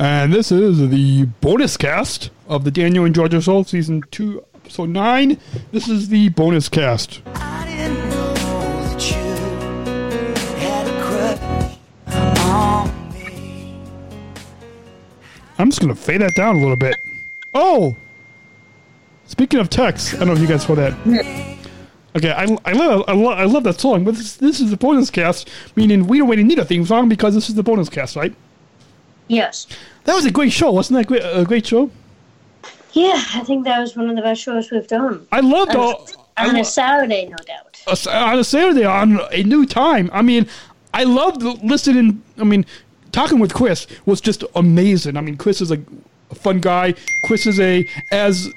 And this is the bonus cast of the Daniel and Georgia Show, season two, episode nine. This is the bonus cast. I didn't know that you had a crush on me. I'm just gonna fade that down a little bit. Oh, speaking of text, I don't know if you guys saw that. Okay, I, I love I, lo- I love that song, but this, this is the bonus cast, meaning we don't really need a theme song because this is the bonus cast, right? Yes. That was a great show, wasn't that great, a great show? Yeah, I think that was one of the best shows we've done. I loved On, all. On lo- a Saturday, no doubt. a on a Saturday on a new time. I mean, I loved listening. I mean, talking with Chris was just amazing. I mean, Chris is a, a fun guy. Chris is a as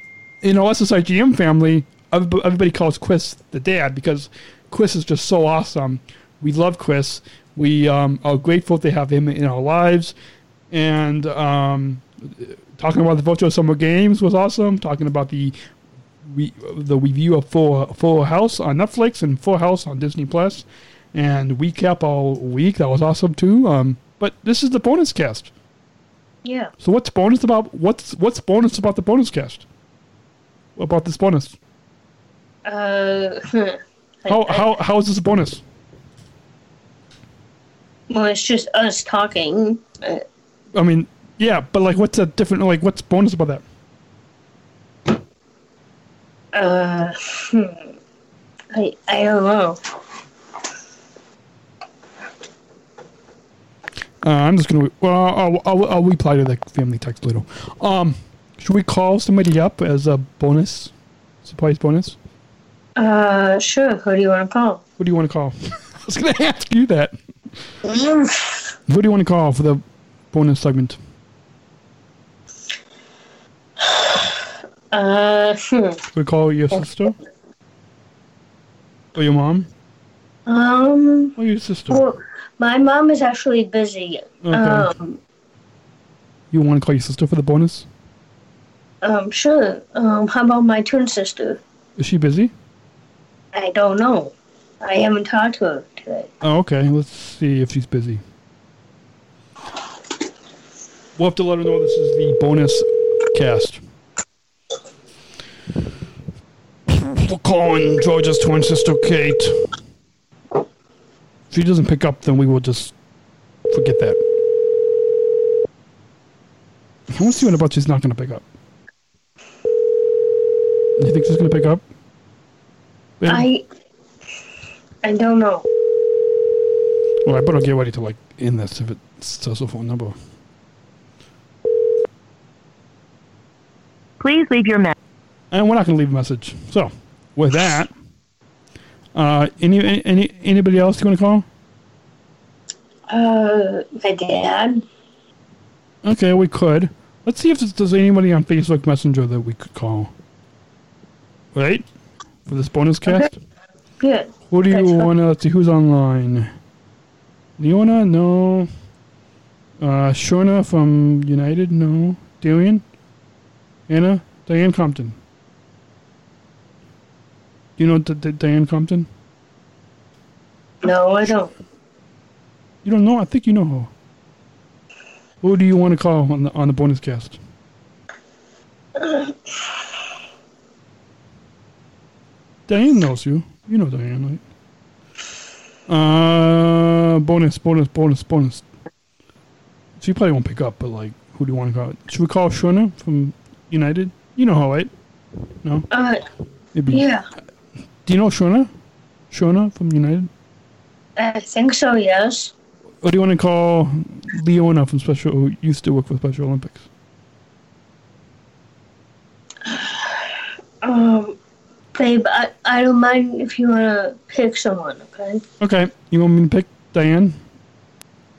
you know, SSIGM family. Everybody calls Chris the dad because Chris is just so awesome. We love Chris. We um, are grateful to have him in our lives, and um, talking about the virtual summer games was awesome. Talking about the re- the review of Full Full House on Netflix and Full House on Disney Plus, and recap all week. That was awesome too. Um, but this is the bonus cast. Yeah. So what's bonus about? What's what's bonus about the bonus cast? About this bonus? Uh, How how how is this a bonus? well, it's just us talking. Uh, I mean, yeah, but like, what's a different? Like, what's bonus about that? uh, hmm. I, I don't know. Uh, I'm just gonna. Well, I'll, I'll, I'll reply to the family text later. Um, should we call somebody up as a bonus, surprise bonus? Uh, sure. Who do you want to call? Who do you want to call? I was gonna ask you that. Mm, Who do you want to call for the bonus segment? Uh, hmm. We call your sister or your mom Um, or your sister. well, my mom is actually busy. Okay. Um, You want to call your sister for the bonus? um, sure. Um, how about my twin sister? Is she busy? I don't know. I haven't talked to her today. Oh, okay. Let's see if she's busy. We'll have to let her know this is the bonus cast. We're calling George's twin sister Kate. If she doesn't pick up, then we will just forget that. I want to see what about she's not going to pick up. You think she's going to pick up? Yeah. I, I don't know. Well, I better get ready to like end this if it says a phone number. Please leave your message. And we're not going to leave a message. So, with that, uh, any, any any anybody else you want to call? Uh, my dad. Okay, we could. Let's see if there's, there's anybody on Facebook Messenger that we could call. Right? For this bonus cast? Good. Who do you want to, see, who's online? Leona? No. Uh, Shona from United? No. Darian? Anna? Diane Compton. Do you know D- D- Diane Compton? No, I don't. You don't know? I think you know her. Who do you want to call on the on the bonus cast? Diane knows you. You know Diane, right? Uh, bonus, bonus, bonus, bonus. She probably won't pick up, but like, who do you want to call? Should we call Shona from United? You know her, right? No, Uh, maybe. yeah. Do you know Shona? Shona from United. I think so, yes. What do you want to call Leona from Special, who used to work for Special Olympics? Um, babe, I, I don't mind if you want to pick someone, okay? Okay, you want me to pick Diane?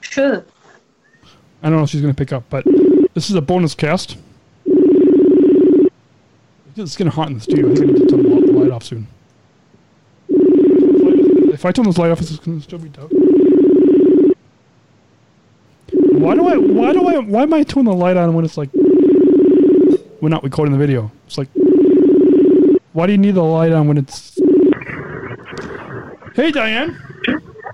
Sure. I don't know if she's going to pick up, but this is a bonus cast. It's getting hot in the studio. I think I need to turn the light off soon. If I turn this light off, it's going to still be dark. Why do I? Why do I? Why am I turning the light on when it's like we're not recording the video? It's like, why do you need the light on when it's? Hey, Diane.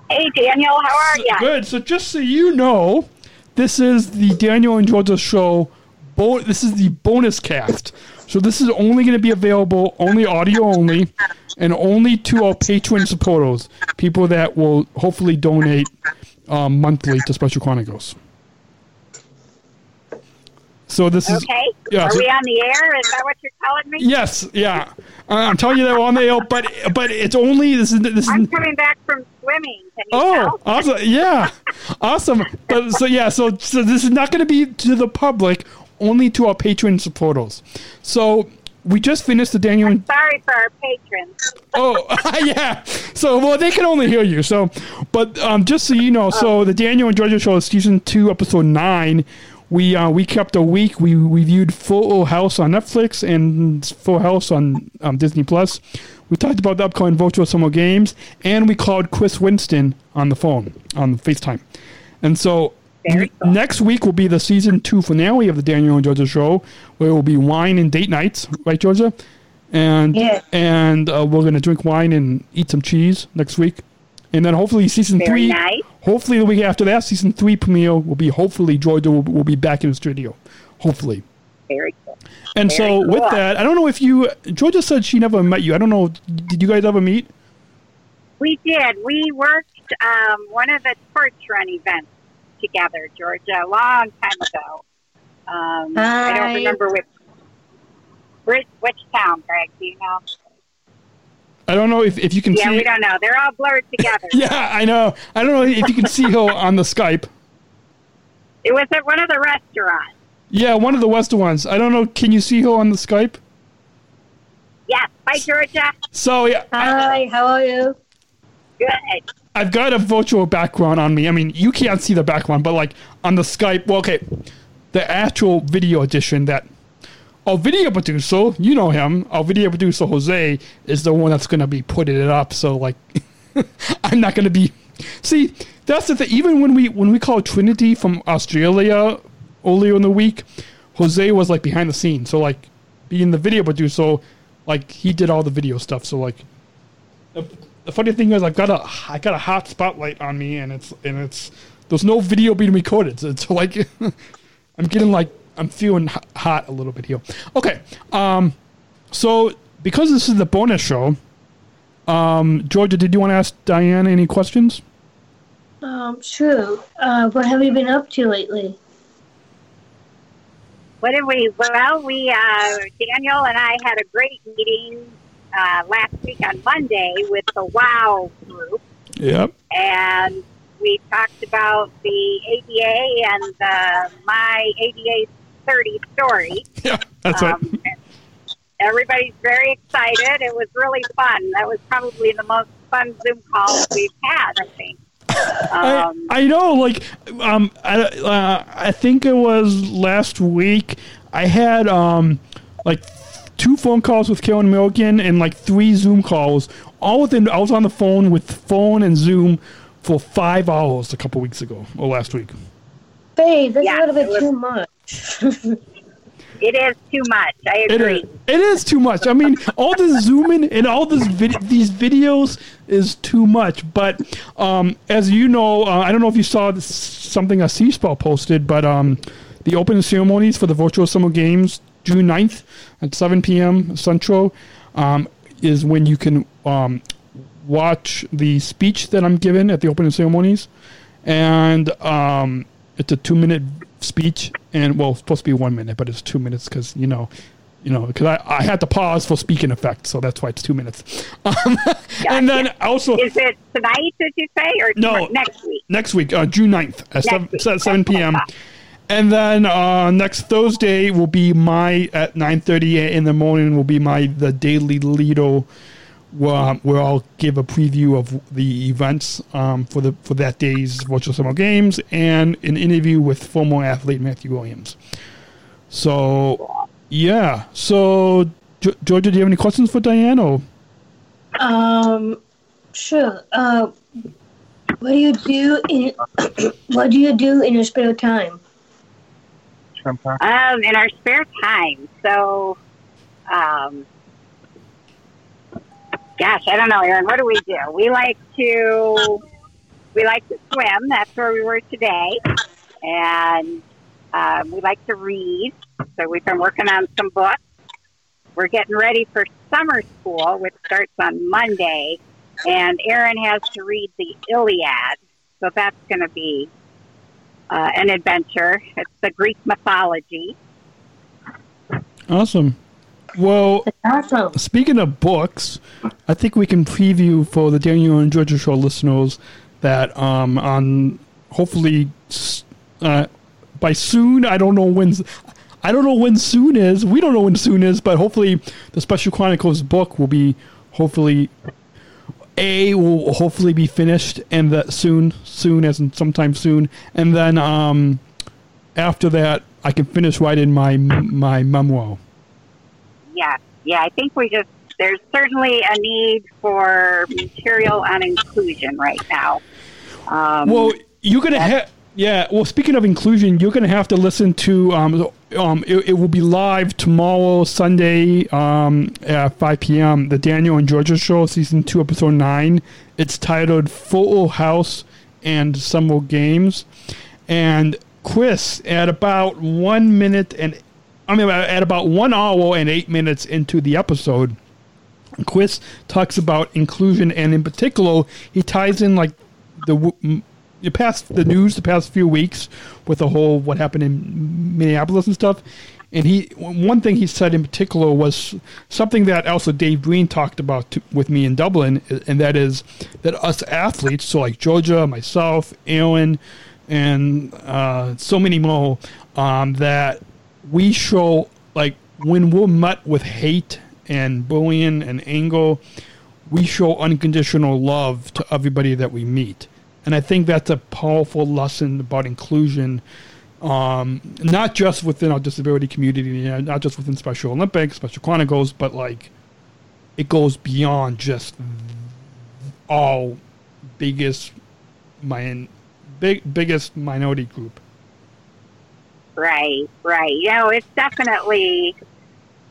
Hey, Daniel, how are you? Good. So just so you know, this is the Daniel and Georgia show. Bo- this is the bonus cast. So this is only going to be available, only audio only, and only to our patron supporters, people that will hopefully donate um, monthly to Special Chronicles. So this is Okay. Yeah, Are so- we on the air? Is that what you're telling me? yes, yeah. Uh, I'm telling you that we're on the air, but but it's only this is this I'm coming back from swimming. Oh, tell? awesome! Yeah, awesome. But so yeah, so so this is not going to be to the public, only to our patron supporters. So we just finished the Daniel. and- Sorry for our patrons. Oh, yeah. So well, they can only hear you. So, but um, just so you know, so the Daniel and Georgia show is season two, episode nine. We uh, we kept a week. We reviewed Full House on Netflix and Full House on um, Disney Plus. We talked about the upcoming virtual summer games, and we called Chris Winston on the phone on FaceTime. And so Very cool. next week will be the season two finale of the Daniel and Georgia show, where it will be wine and date nights, right, Georgia? And Yeah. and uh, we're gonna drink wine and eat some cheese next week, and then hopefully season Very three. nice. Hopefully the week after that, season three premiere will be hopefully Georgia will, will be back in the studio, hopefully. Very cool. And so Very with that, I don't know if you Georgia said she never met you. I don't know. Did you guys ever meet? We did. We worked um, one of the torch run events together, Georgia, a long time ago. Um, I don't remember which, which which town, Greg. Do you know? I don't know if, if you can Yeah, see. Yeah, we don't know. They're all blurred together. Yeah, I know. I don't know if you can see her on the Skype. It was at one of the restaurants. Yeah, one of the Western ones. I don't know. Can you see her on the Skype? Yes. Hi, Georgia. So yeah, I, Hi, how are you? Good. I've got a virtual background on me. I mean, you can't see the background, but like on the Skype. Well, okay, the actual video edition that our video producer, you know him, our video producer Jose is the one that's going to be putting it up. So like, I'm not going to be. See, that's the thing. Even when we when we called Trinity from Australia earlier in the week, Jose was like behind the scenes. So like, being the video producer, like he did all the video stuff. So like, the funny thing is, I've got a I got a hot spotlight on me, and it's and it's there's no video being recorded. So it's like I'm getting like I'm feeling hot a little bit here. Okay, um, so because this is the bonus show, um, Georgia, did you want to ask Diane any questions? Um, sure. Uh, what have you been up to lately? What did we? Well, we uh, Daniel and I had a great meeting uh, last week on Monday with the WOW group, Yep. and we talked about the ADA and the my ADA 30 story. Yeah, that's right. Um, everybody's very excited. It was really fun. That was probably the most fun Zoom call we've had. I think. I, Um, I know, like, um, I, uh, I think it was last week. I had um, like two phone calls with Karen Milligan and like three Zoom calls. All within, I was on the phone with phone and Zoom for five hours a couple weeks ago or last week. Babe, that's Yeah, a little bit was- too much. it is too much. I agree. is. It is too much. I mean, all this zooming and all this vid- these videos is too much. But um, as you know, uh, I don't know if you saw this, something a C-SPAL posted, but um, the opening ceremonies for the virtual summer games, June 9th at 7 p.m. Central, um, is when you can um, watch the speech that I'm giving at the opening ceremonies, and um, it's a two-minute speech, and well, it's supposed to be one minute, but it's two minutes because you know, you know, because I, I had to pause for speaking effect, so that's why it's two minutes. Um, and then also Is it tonight? Did you say, or No. next week? next week, uh, June 9th at 7, week. 7 p.m. And then uh, next Thursday will be my at 9:30 in the morning will be my the daily Lido where, where I'll give a preview of the events um, for the for that day's virtual summer games and an interview with former athlete Matthew Williams. So yeah, so Ge- Georgia, do you have any questions for Diane? Or um, sure. Uh, what do you do in What do you do in your spare time? Um, in our spare time. So, um, gosh, I don't know, Aaron. What do we do? We like to we like to swim. That's where we were today. and um, we like to read. So we've been working on some books. We're getting ready for summer school, which starts on Monday, and Aaron has to read the Iliad. So that's going to be uh, an adventure. It's the Greek mythology. Awesome. Well, Awesome. speaking of books, I think we can preview for the Daniel and Georgia show listeners that um, on hopefully uh, by soon. I don't know when. I don't know when soon is. We don't know when soon is, but hopefully the Special Chronicles book will be hopefully a will hopefully be finished and that soon, soon as in sometime soon, and then um, after that I can finish writing my my memoir. Yeah, yeah. I think we just there's certainly a need for material on inclusion right now. Um, Well, you're gonna have. Yeah. Well, speaking of inclusion, you're gonna have to listen to. Um, um, it, it will be live tomorrow, Sunday, um, at 5 p.m. The Daniel and Georgia Show, season two, episode nine. It's titled "Full House and Summer Games," and Chris at about one minute and. I mean, at about one hour and eight minutes into the episode, Chris talks about inclusion, and in particular, he ties in like the the past the news the past few weeks with the whole what happened in Minneapolis and stuff. And he one thing he said in particular was something that also Dave Green talked about to, with me in Dublin, and that is that us athletes, so like Georgia, myself, Aaron, and uh, so many more, um, that we show like when we're met with hate and bullying and anger, we show unconditional love to everybody that we meet. And I think that's a powerful lesson about inclusion, um, not just within our disability community, not just within Special Olympics, Special Chronicles, but like it goes beyond just all biggest min- big biggest minority group. Right, right. You know, it's definitely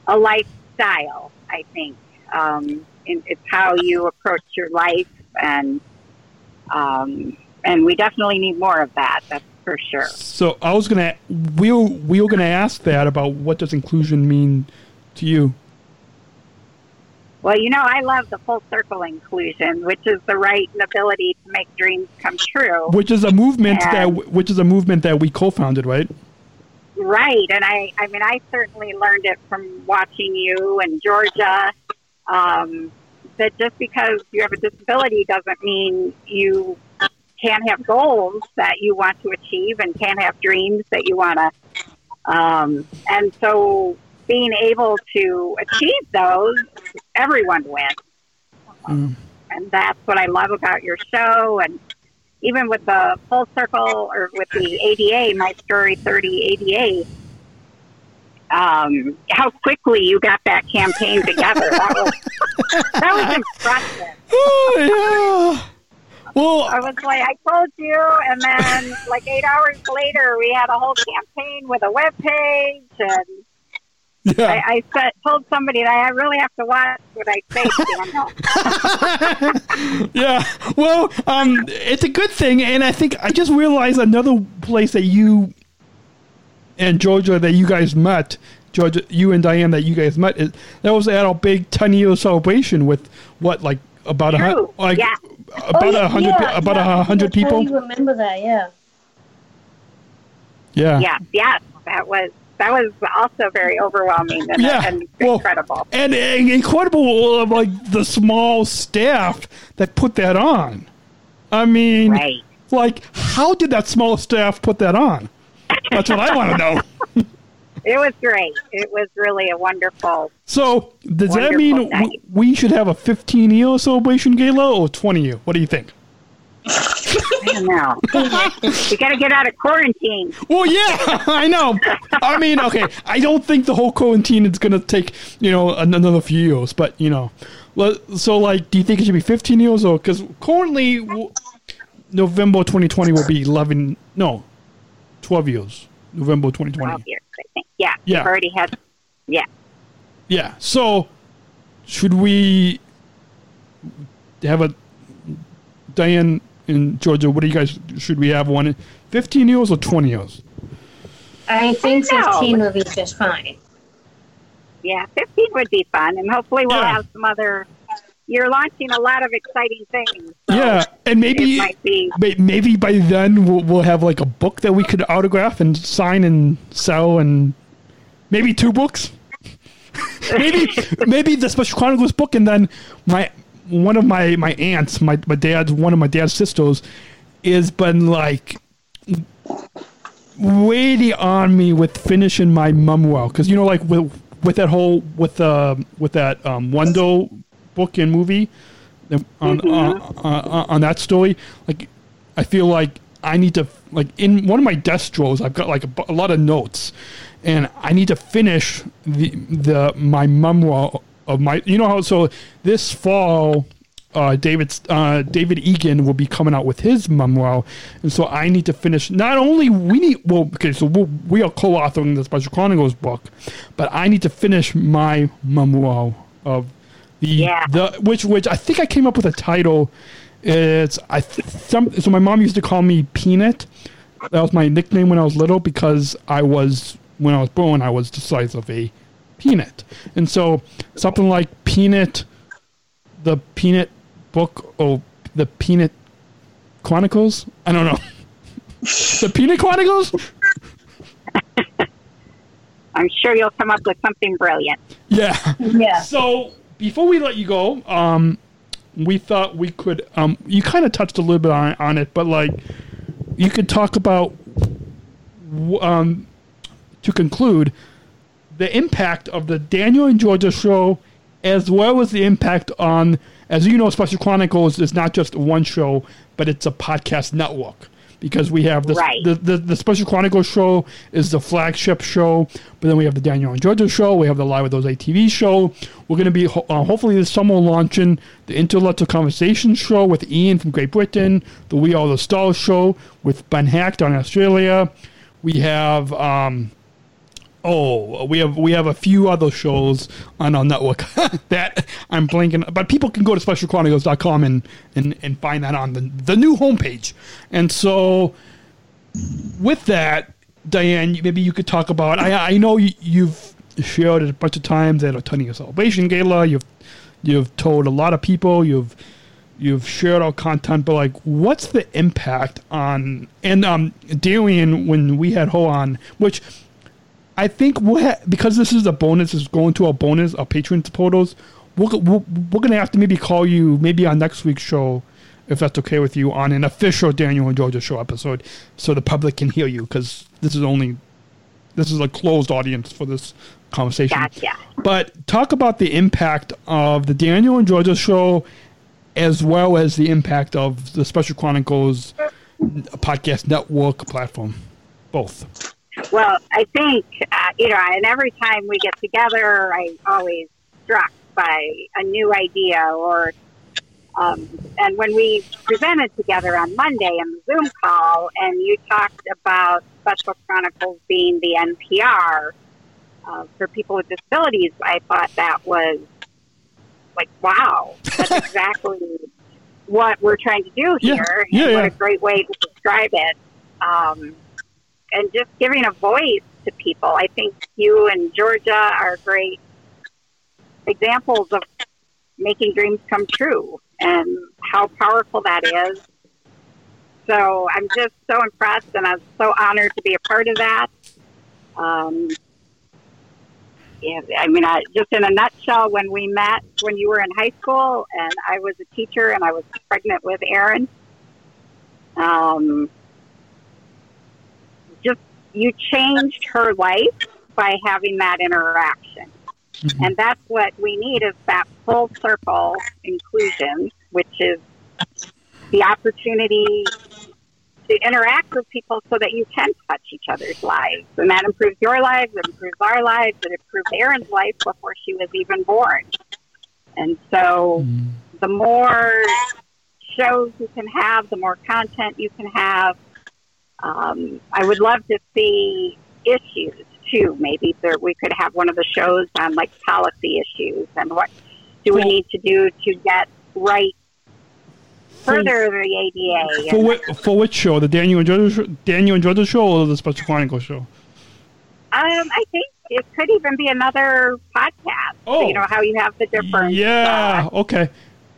a lifestyle, I think. Um, it's how you approach your life, and um, and we definitely need more of that. That's for sure. So I was gonna we were, we were gonna ask that about what does inclusion mean to you? Well, you know, I love the full circle inclusion, which is the right and ability to make dreams come true. Which is a movement And- that which is a movement that we co-founded, right? Right, and I, I mean, I certainly learned it from watching you and Georgia. Um, that just because you have a disability doesn't mean you can't have goals that you want to achieve and can't have dreams that you want to. Um, and so, being able to achieve those, everyone wins. Mm. And that's what I love about your show. And even with the full circle or with the ADA, my story 30 ADA, um, how quickly you got that campaign together. That was, that was impressive. Oh yeah. Well, I was like, I told you, and then like eight hours later, we had a whole campaign with a web page, and yeah. I, I said, told somebody that I really have to watch what I say, yeah. Well, um, it's a good thing, and I think I just realized another place that you and Georgia that you guys met, Georgia, you and Diane that you guys met, is, that was at our big ten year celebration with what, like about a hundred, like Yeah. about Oh, yeah, a hundred, yeah, about yeah. a hundred That's how people. You remember that, yeah. Yeah. yeah, yes, that was that was also very overwhelming and, Yeah, and well, incredible. and, and incredible, uh, like the small staff that put that on. I mean, Right. like how did that small staff put that on? That's what I want to know. It was great. It was really a wonderful. So does that mean w- we should have a 15 year celebration gala or 20 year? What do you think? I don't know. you got to get out of quarantine. Well, yeah, I know. I mean, okay, I don't think the whole quarantine is going to take, you know, another few years, but, you know. So, like, do you think it should be 15 years or because currently w- November 2020 will be 11, no, 12 years. November 2020. 12 years, I think. Yeah. Yeah. We've already had. Yeah. Yeah. So, should we have a Diane in Georgia? What do you guys? Should we have one 15 years or 20 years? I think 15 would be just fine. Yeah, 15 would be fun, and hopefully we'll Yeah. have some other. You're launching a lot of exciting things. so yeah, and maybe maybe by then we'll, we'll have like a book that we could autograph and sign and sell, and maybe two books. maybe maybe the Special Chronicles book, and then my one of my my aunts, my my dad's one of my dad's sisters, is been like waiting on me with finishing my memoir because you know like with with that whole with uh with that um Wando book and movie on uh, uh, on that story like I feel like I need to like in one of my desk drawers I've got like a, a lot of notes and I need to finish the the my memoir of my you know how so this fall uh, David uh, David Egan will be coming out with his memoir, and so I need to finish. Not only we need well, okay, so we'll, we are co-authoring the Special Chronicles book, but I need to finish my memoir of the Yeah. the which which I think I came up with a title. It's I th- some so my mom used to call me Peanut. That was my nickname when I was little because I was when I was born I was the size of a peanut, and so something like Peanut the Peanut book or the Peanut Chronicles. I don't know. the Peanut Chronicles. I'm sure you'll come up with something brilliant. Yeah. Yeah. So before we let you go, um, we thought we could. Um, you kind of touched a little bit on, on it, but like you could talk about um, to conclude the impact of the Daniel and Georgia show, as well as the impact on, as you know, Special Chronicles is not just one show, but it's a podcast network. Because we have this, Right. the, the the Special Chronicles show is the flagship show, but then we have the Daniel and Georgia show. We have the Live with Those ATV show. We're going to be ho- uh, hopefully this summer launching the Intellectual Conversation show with Ian from Great Britain, the We Are the Stars show with Ben Hack on Australia. We have um, Oh, we have we have a few other shows on our network that I'm blanking, but people can go to specialchronicles.com and, and, and find that on the, the new homepage. And so, with that, Diane, maybe you could talk about. I I know you, you've shared it a bunch of times at a Tony Celebration Gala. You've you've told a lot of people. You've you've shared our content, but like, what's the impact on? And um, Darian, when we had Ho on, which I think we'll ha- because this is a bonus, is going to a bonus, our Patreon supporters. We're, we're, we're gonna have to maybe call you maybe on next week's show, if that's okay with you, on an official Daniel and Georgia show episode, so the public can hear you because this is only this is a closed audience for this conversation. Gotcha. But talk about the impact of the Daniel and Georgia show, as well as the impact of the Special Chronicles podcast network platform, both. Well, I think, uh, you know, and every time we get together, I'm always struck by a new idea or, um, and when we presented together on Monday in the Zoom call and you talked about Special Chronicles being the NPR uh, for people with disabilities, I thought that was like, wow, that's exactly what we're trying to do Yeah, here. yeah, what yeah. a great way to describe it. Um, and just giving a voice to people. I think you and Georgia are great examples of making dreams come true and how powerful that is. So I'm just so impressed and I'm so honored to be a part of that. Um, yeah, I mean, I, just in a nutshell, when we met when you were in high school and I was a teacher and I was pregnant with Aaron, um, you changed her life by having that interaction. Mm-hmm. And that's what we need is that full circle inclusion, which is the opportunity to interact with people so that you can touch each other's lives. And that improves your lives, it improves our lives, it improved Aaron's life before she was even born. And so mm-hmm. the more shows you can have, the more content you can have. Um, I would love to see issues too. Maybe there, we could have one of the shows on like policy issues and what do we need to do to get right further the ADA. For which, for which show? The Daniel and show, Daniel and Georgia show, or the Special Chronicles show? um, I think it could even be another podcast. Oh. you know how you have the different. Yeah. uh, Okay.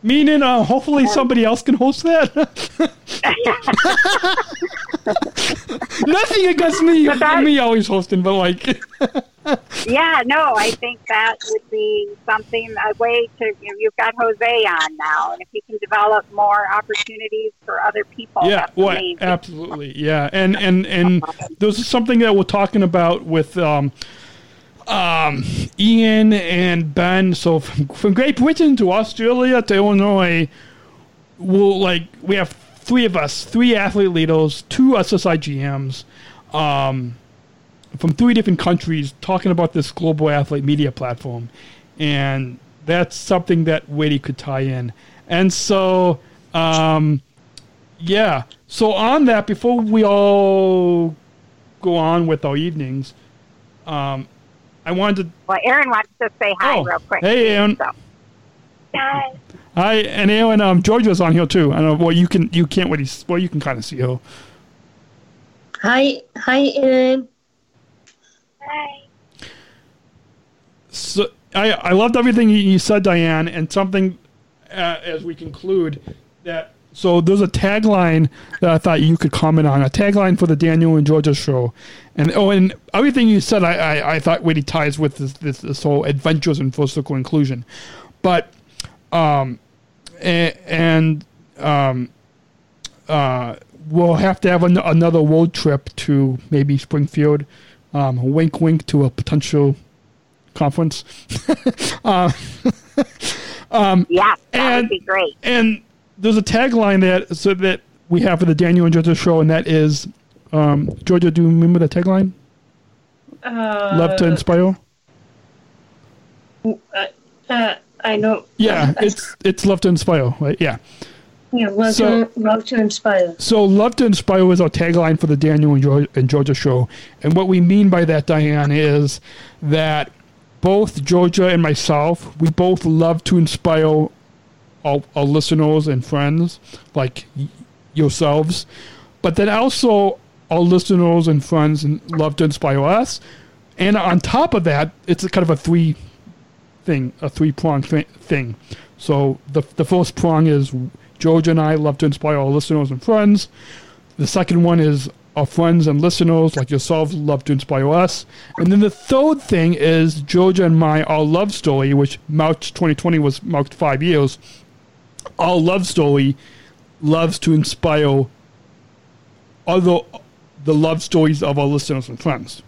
Meaning, uh, hopefully somebody else can host that. Nothing against me, that- me always hosting, but like, yeah, no, I think that would be something a way to. You know, you've got Jose on now, and if you can develop more opportunities for other people, yeah, that's what? amazing. Absolutely, yeah. And and and there's something that we're talking about with um, um, Ian and Ben. So from, from Great Britain to Australia to Illinois, we'll like we have three of us, three athlete leaders, two SSI GMs, um, from three different countries, talking about this global athlete media platform, and that's something that Witty could tie in. And so, um, yeah. So on that, before we all go on with our evenings, um, I wanted to Well, Aaron wants to say hi Oh, real quick. hey, Aaron. So. Hi. Hi, and Aaron, um, Georgia's on here too. I know. Well, you can you can't really well you can kind of see her. Hi, hi, Aaron. Hi. So I I loved everything you- you said, Diane, and something uh, as we conclude that. So there's a tagline that I thought you could comment on a tagline for the Daniel and Georgia show, and oh, and everything you said I I, I thought really ties with this, this this whole adventures and full circle inclusion, but um and, and um uh we'll have to have an, another road trip to maybe Springfield, um wink wink to a potential conference. uh, Yeah, that And- would be great. and there's a tagline that so that we have for the Daniel and Georgia show, and that is, um, Georgia. Do you remember the tagline? Uh, Love to inspire. Uh, uh, I know. Yeah, it's it's love to inspire, right? Yeah. Yeah, love, So- to, love to inspire. So, love to inspire is our tagline for the Daniel and Georgia, and Georgia show, and what we mean by that, Diane, is that both Georgia and myself, we both love to inspire our, our listeners and friends, like yourselves, but then also our listeners and friends and love to inspire us, and on top of that, it's kind of a three thing, a three prong th- thing. So the the first prong is Georgia and I love to inspire our listeners and friends. The second one is our friends and listeners like yourselves love to inspire us. And then the third thing is Georgia and my our love story, which March 2020 was marked five years. Our love story loves to inspire other the love stories of our listeners and friends.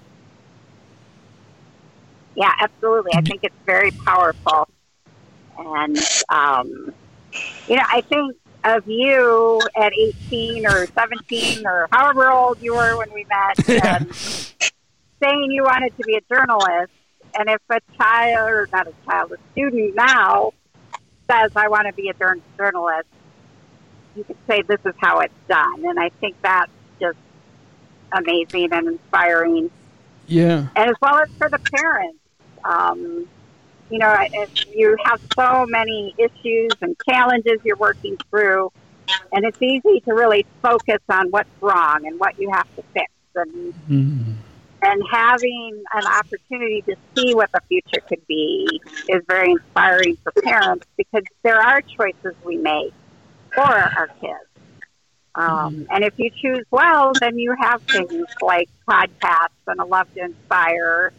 Yeah, absolutely. I think it's very powerful. And, um, you know, I think of you at 18 or 17 or however old you were when we met and saying you wanted to be a journalist. And if a child, or not a child, a student now says, I want to be a journalist, you can say, this is how it's done. And I think that's just amazing and inspiring Yeah. and as well as for the parents. Um, you know, if you have so many issues and challenges you're working through, and it's easy to really focus on what's wrong and what you have to fix, and Mhm. And having an opportunity to see what the future could be is very inspiring for parents because there are choices we make for our kids. Um, and if you choose well, then you have things like podcasts and a love to inspire.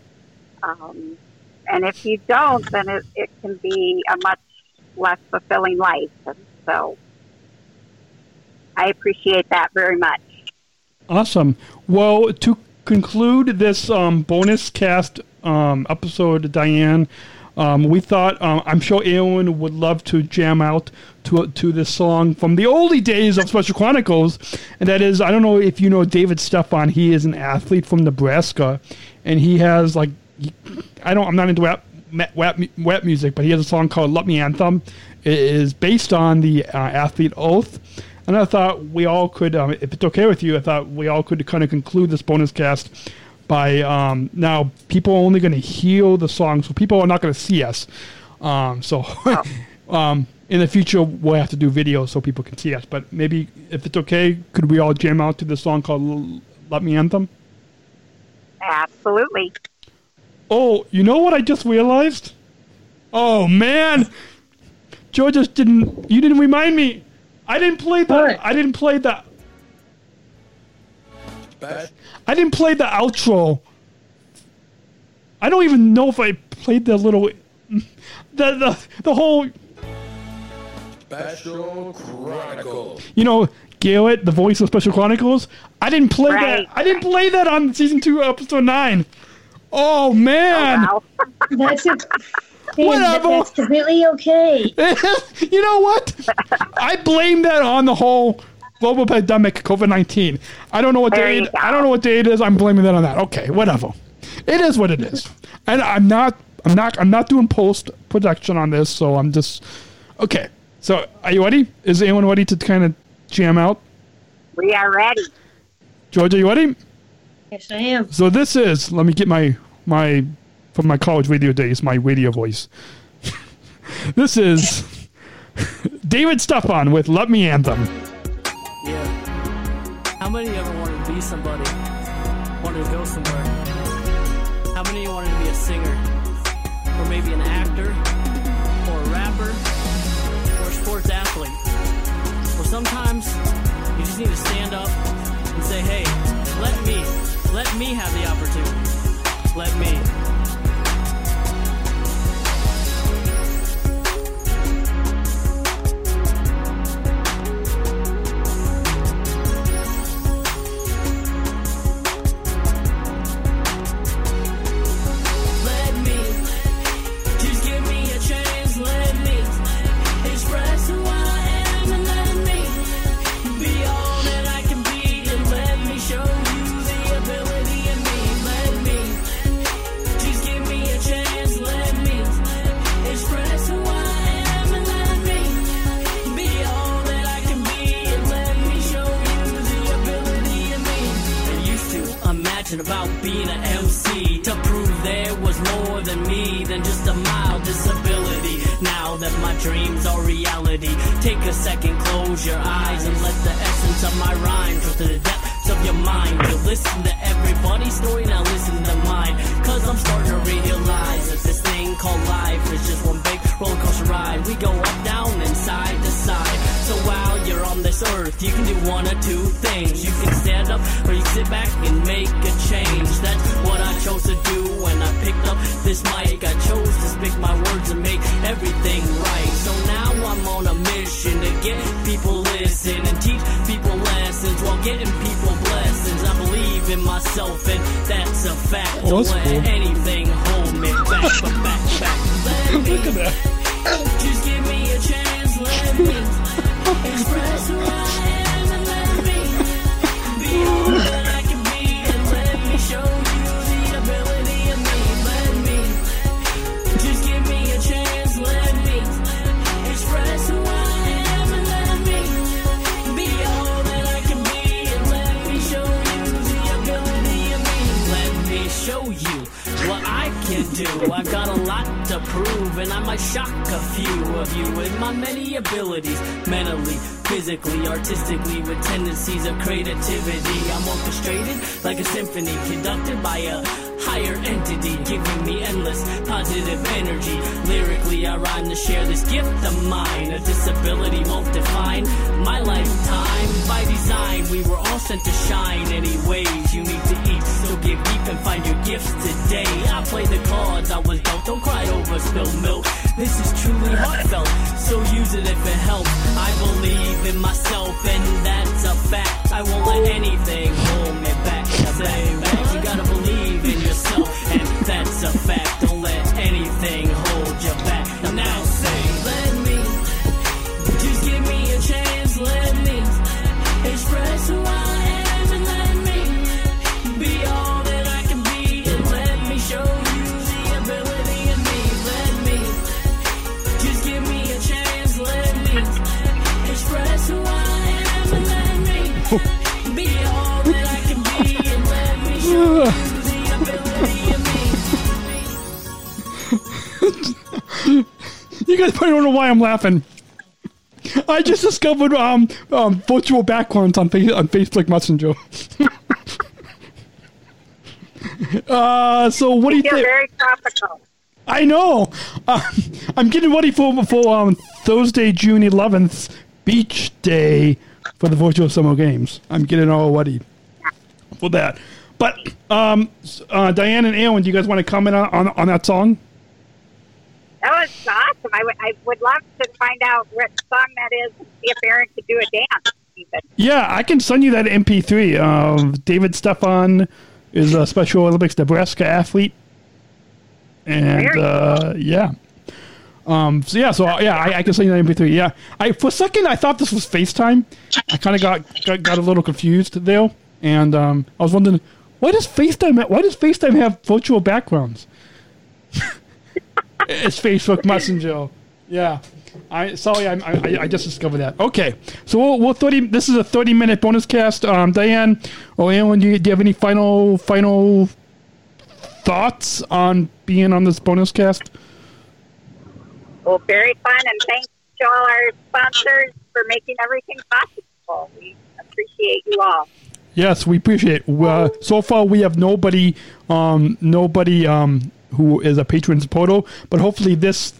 Um, and if you don't, then it, it can be a much less fulfilling life. And so I appreciate that very much. Awesome. Well, to conclude this um, bonus cast um, episode, Diane, um, we thought um, I'm sure Aaron would love to jam out to to this song from the oldie days of Special Chronicles, and that is I don't know if you know David Stefan. He is an athlete from Nebraska, and he has like I don't I'm not into rap rap, rap music, but he has a song called "Let Me Anthem." It is based on the uh, athlete oath. And I thought we all could, um, if it's okay with you, I thought we all could kind of conclude this bonus cast by um, now people are only going to hear the song, so people are not going to see us. Um, so, um, in the future we'll have to do videos so people can see us. But maybe if it's okay, could we all jam out to the song called "Let Me Anthem"? Absolutely. Oh, you know what I just realized? Oh man, Georgia didn't. You didn't remind me. I didn't play the. What? I didn't play the. I didn't play the outro. I don't even know if I played the little, the the the whole. Special Chronicles. You know, Garrett, the voice of Special Chronicles. I didn't play Right. that. I didn't play that on season two, episode nine. Oh man. Oh, wow. That's it. Man, that, Whatever. that's completely okay. you know what? I blame that on the whole global pandemic, COVID nineteen. I don't know what There day. you It, go. I don't know what day it is. I'm blaming that on that. Okay, whatever. It is what it is, and I'm not. I'm not. I'm not doing post production on this, so I'm just. Okay. So, are you ready? Is anyone ready to kind of jam out? We are ready. George, are you ready? Yes, I am. So this is. Let me get my my from my college radio days. My radio voice. this is David Stefan with "Let Me Anthem." Yeah. How many ever wanted to be somebody? Wanted to go somewhere? How many wanted to be a singer? Or maybe an actor? Or a rapper? Or a sports athlete? Or sometimes you just need to stand up and say, hey, let me, let me have the opportunity. Let me. Oh, Don't that's cool. anything hold me back, but back, back. Look at that. just give me a chance, let me express who I am and let me be all I can do. I've got a lot to prove, and I might shock a few of you with my many abilities, mentally, physically, artistically, with tendencies of creativity. I'm orchestrated like a symphony, conducted by a higher entity, giving me endless positive energy. Lyrically, I rhyme to share this gift of mine. A disability won't define my lifetime. By design, we were all sent to shine. Anyways, you need to eat, give deep and find your gifts today. I play the cards I was dealt. Don't cry over spilled milk. This is truly Probably don't know why I'm laughing. I just discovered um, um virtual backgrounds on face on Facebook Messenger. uh, so what do you think? very tropical. I know. Uh, I'm getting ready for for um, Thursday, June 11th, beach day for the virtual summer games. I'm getting all ready for that. But um, uh, Diane and Aaron, do you guys want to comment on, on on that song? That was awesome. I would, I would love to find out what song that is and see if Aaron could do a dance. Even. Yeah, I can send you that MP3. Um, David Stefan is a Special Olympics Nebraska athlete, and uh, yeah. Um, so yeah, so uh, yeah, I, I can send you that MP3. Yeah, I for a second I thought this was FaceTime. I kind of got, got got a little confused there, and um, I was wondering why does FaceTime why does FaceTime have virtual backgrounds? it's Facebook Messenger. Yeah. I sorry, I, I, I just discovered that. Okay, so we'll, we'll thirty. This is a thirty-minute bonus cast. Um, Diane or Alan, do you, do you have any final final thoughts on being on this bonus cast? Well, very fun, and thanks to all our sponsors for making everything possible. We appreciate you all. Yes, we appreciate. it. Uh, so far, we have nobody, um, nobody um, who is a patron supporter. But hopefully, this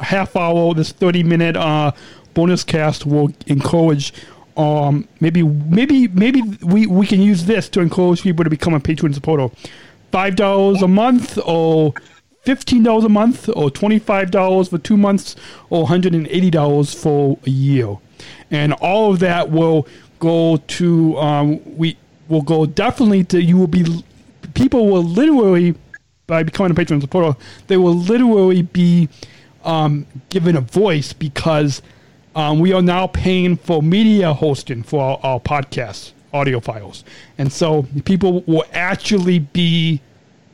half hour, this thirty minute uh, bonus cast will encourage. Um, maybe, maybe, maybe we, we can use this to encourage people to become a patron supporter. Five dollars a month, or fifteen dollars a month, or twenty five dollars for two months, or hundred and eighty dollars for a year, and all of that will go to um, we will go definitely to you will be people will literally by becoming a patron supporter they will literally be um, given a voice because um, we are now paying for media hosting for our, our podcasts audio files. And so people will actually be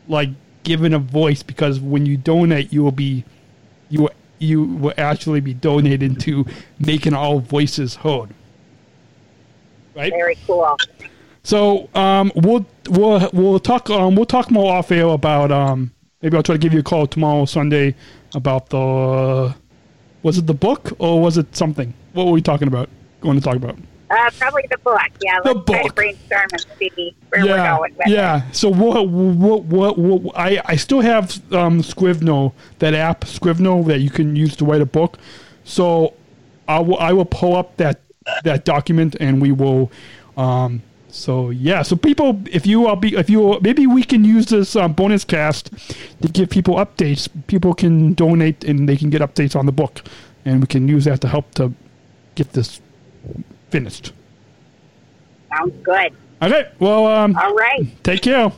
like given a voice because when you donate you will be you will, you will actually be donated to making our voices heard. Right? Very cool. So um, we'll we'll we'll talk um, we'll talk more off air about um, maybe I'll try to give you a call tomorrow Sunday about the was it the book or was it something? What were we talking about? Going to talk about? Uh, probably the book. Yeah, The let's try to book. brainstorm and see where we're yeah, going with yeah. So what, what, what, what, I, I still have um, Scrivener, that app Scrivener that you can use to write a book. So I will, I will pull up that that document and we will. Um, so yeah, so people, if you are be, if you maybe we can use this um, bonus cast to give people updates. People can donate and they can get updates on the book, and we can use that to help to get this finished. Sounds good. Okay, well, um, All right. take care.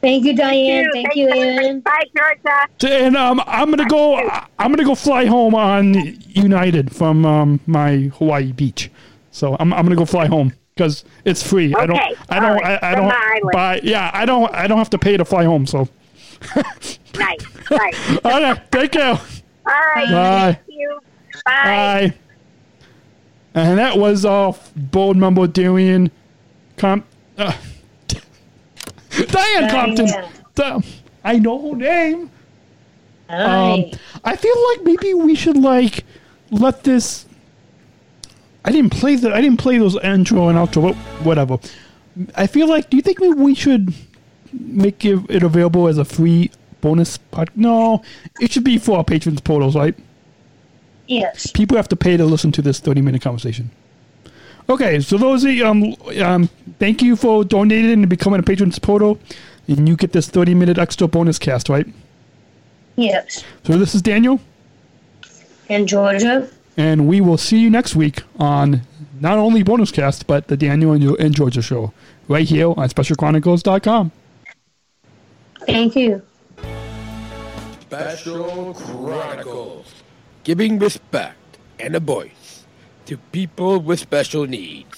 Thank you, Diane. Dude, Thank thanks you, so. Aaron. Bye, Georgia. And um, I'm gonna go. I'm gonna go fly home on United from um, my Hawaii beach. So I'm, I'm gonna go fly home because it's free. I don't. I don't. all right, I, I don't the buy. Yeah, I don't. I don't have to pay to fly home. So Nice. Nice. okay, take care. All right. Bye. Thank you. Bye. Bye. And that was off board member Darian Comp. Uh, Diane Compton. Di- I know her name. Um, I feel like maybe we should like let this. I didn't play the. I didn't play those intro and outro. wh- Whatever. I feel like. Do you think we should make it, it available as a free bonus pod? No, it should be for our patrons portals, right? yes. People have to pay to listen to this thirty-minute conversation. Okay, so those are, um um thank you for donating and becoming a patron supporter, and you get this thirty-minute extra bonus cast, right? Yes. So this is Daniel. And Georgia. And we will see you next week on not only Bonus Cast, but the Daniel and, and Georgia show right here on SpecialChronicles.com. Thank you. Special Chronicles. Giving respect and a voice to people with special needs.